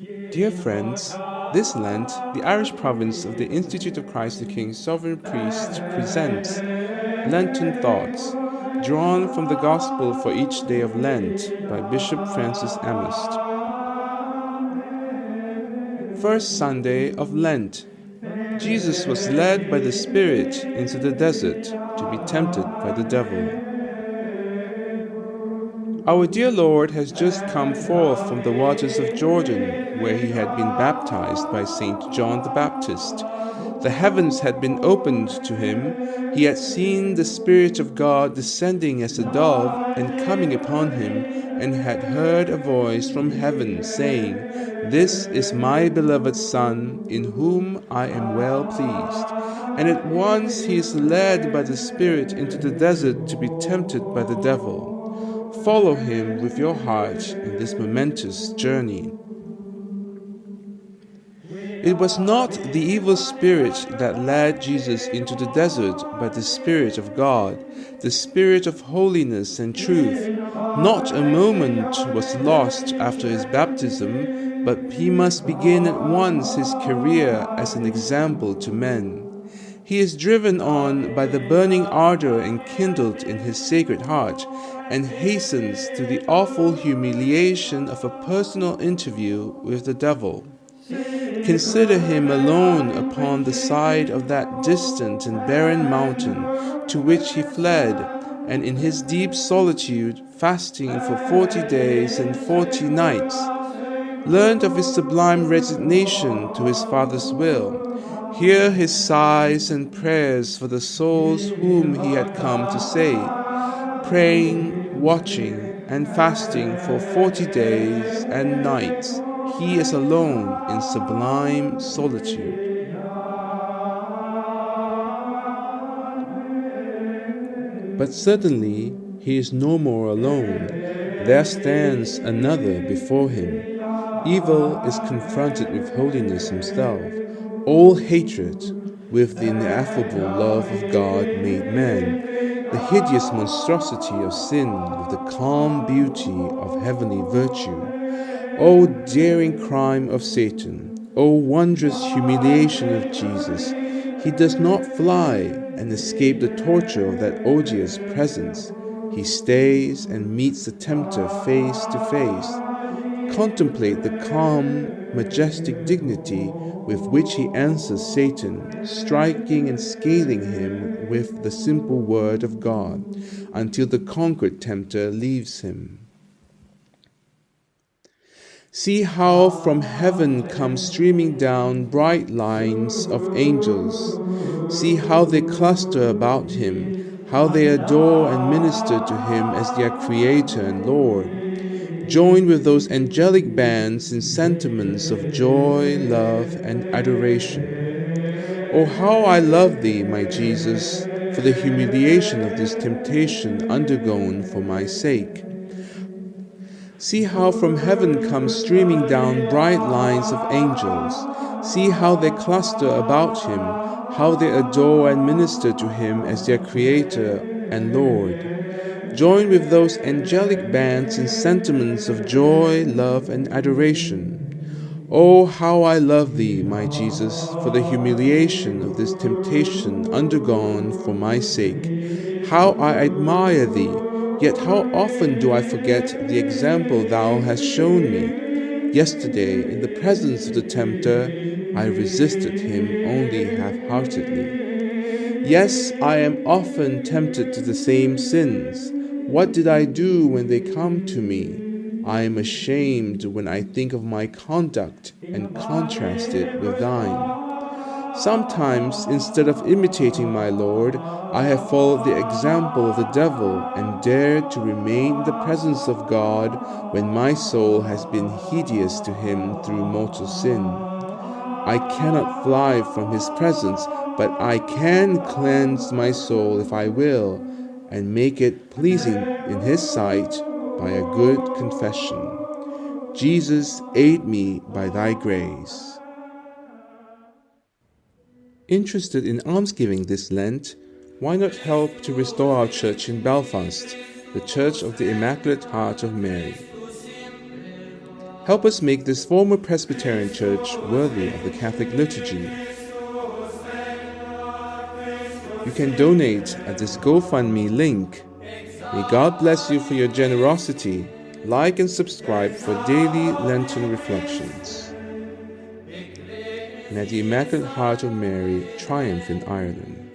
Dear friends, this Lent, the Irish province of the Institute of Christ the King Sovereign Priest presents Lenten Thoughts, drawn from the Gospel for each day of Lent by Bishop Francis Amherst. First Sunday of Lent, Jesus was led by the Spirit into the desert to be tempted by the devil. Our dear Lord has just come forth from the waters of Jordan, where he had been baptized by St. John the Baptist. The heavens had been opened to him. He had seen the Spirit of God descending as a dove and coming upon him, and had heard a voice from heaven saying, This is my beloved Son, in whom I am well pleased. And at once he is led by the Spirit into the desert to be tempted by the devil. Follow him with your heart in this momentous journey. It was not the evil spirit that led Jesus into the desert, but the Spirit of God, the Spirit of holiness and truth. Not a moment was lost after his baptism, but he must begin at once his career as an example to men. He is driven on by the burning ardor enkindled in his sacred heart and hastens to the awful humiliation of a personal interview with the devil. Consider him alone upon the side of that distant and barren mountain to which he fled, and in his deep solitude, fasting for forty days and forty nights, learned of his sublime resignation to his Father's will. Hear his sighs and prayers for the souls whom he had come to save, praying, watching, and fasting for forty days and nights. He is alone in sublime solitude. But suddenly he is no more alone. There stands another before him. Evil is confronted with holiness himself all hatred with the ineffable love of God made man, the hideous monstrosity of sin with the calm beauty of heavenly virtue. O daring crime of Satan, O wondrous humiliation of Jesus, he does not fly and escape the torture of that odious presence. He stays and meets the tempter face to face. Contemplate the calm, majestic dignity with which he answers Satan, striking and scaling him with the simple word of God, until the conquered tempter leaves him. See how from heaven come streaming down bright lines of angels. See how they cluster about him, how they adore and minister to him as their Creator and Lord join with those angelic bands in sentiments of joy, love, and adoration. Oh, how I love thee, my Jesus, for the humiliation of this temptation undergone for my sake. See how from heaven come streaming down bright lines of angels. See how they cluster about him, how they adore and minister to him as their Creator and Lord join with those angelic bands in sentiments of joy, love, and adoration. Oh, how I love thee, my Jesus, for the humiliation of this temptation undergone for my sake. How I admire thee, yet how often do I forget the example thou hast shown me. Yesterday, in the presence of the tempter, I resisted him only half heartedly. Yes, I am often tempted to the same sins. What did I do when they come to me? I am ashamed when I think of my conduct and contrast it with thine. Sometimes, instead of imitating my Lord, I have followed the example of the devil and dared to remain in the presence of God when my soul has been hideous to him through mortal sin. I cannot fly from his presence, but I can cleanse my soul if I will and make it pleasing in His sight by a good confession. Jesus, aid me by thy grace. Interested in almsgiving this Lent, why not help to restore our church in Belfast, the Church of the Immaculate Heart of Mary? Help us make this former Presbyterian Church worthy of the Catholic liturgy. You can donate at this GoFundMe link. May God bless you for your generosity. Like and subscribe for daily Lenten reflections. May the Immaculate Heart of Mary triumph in Ireland.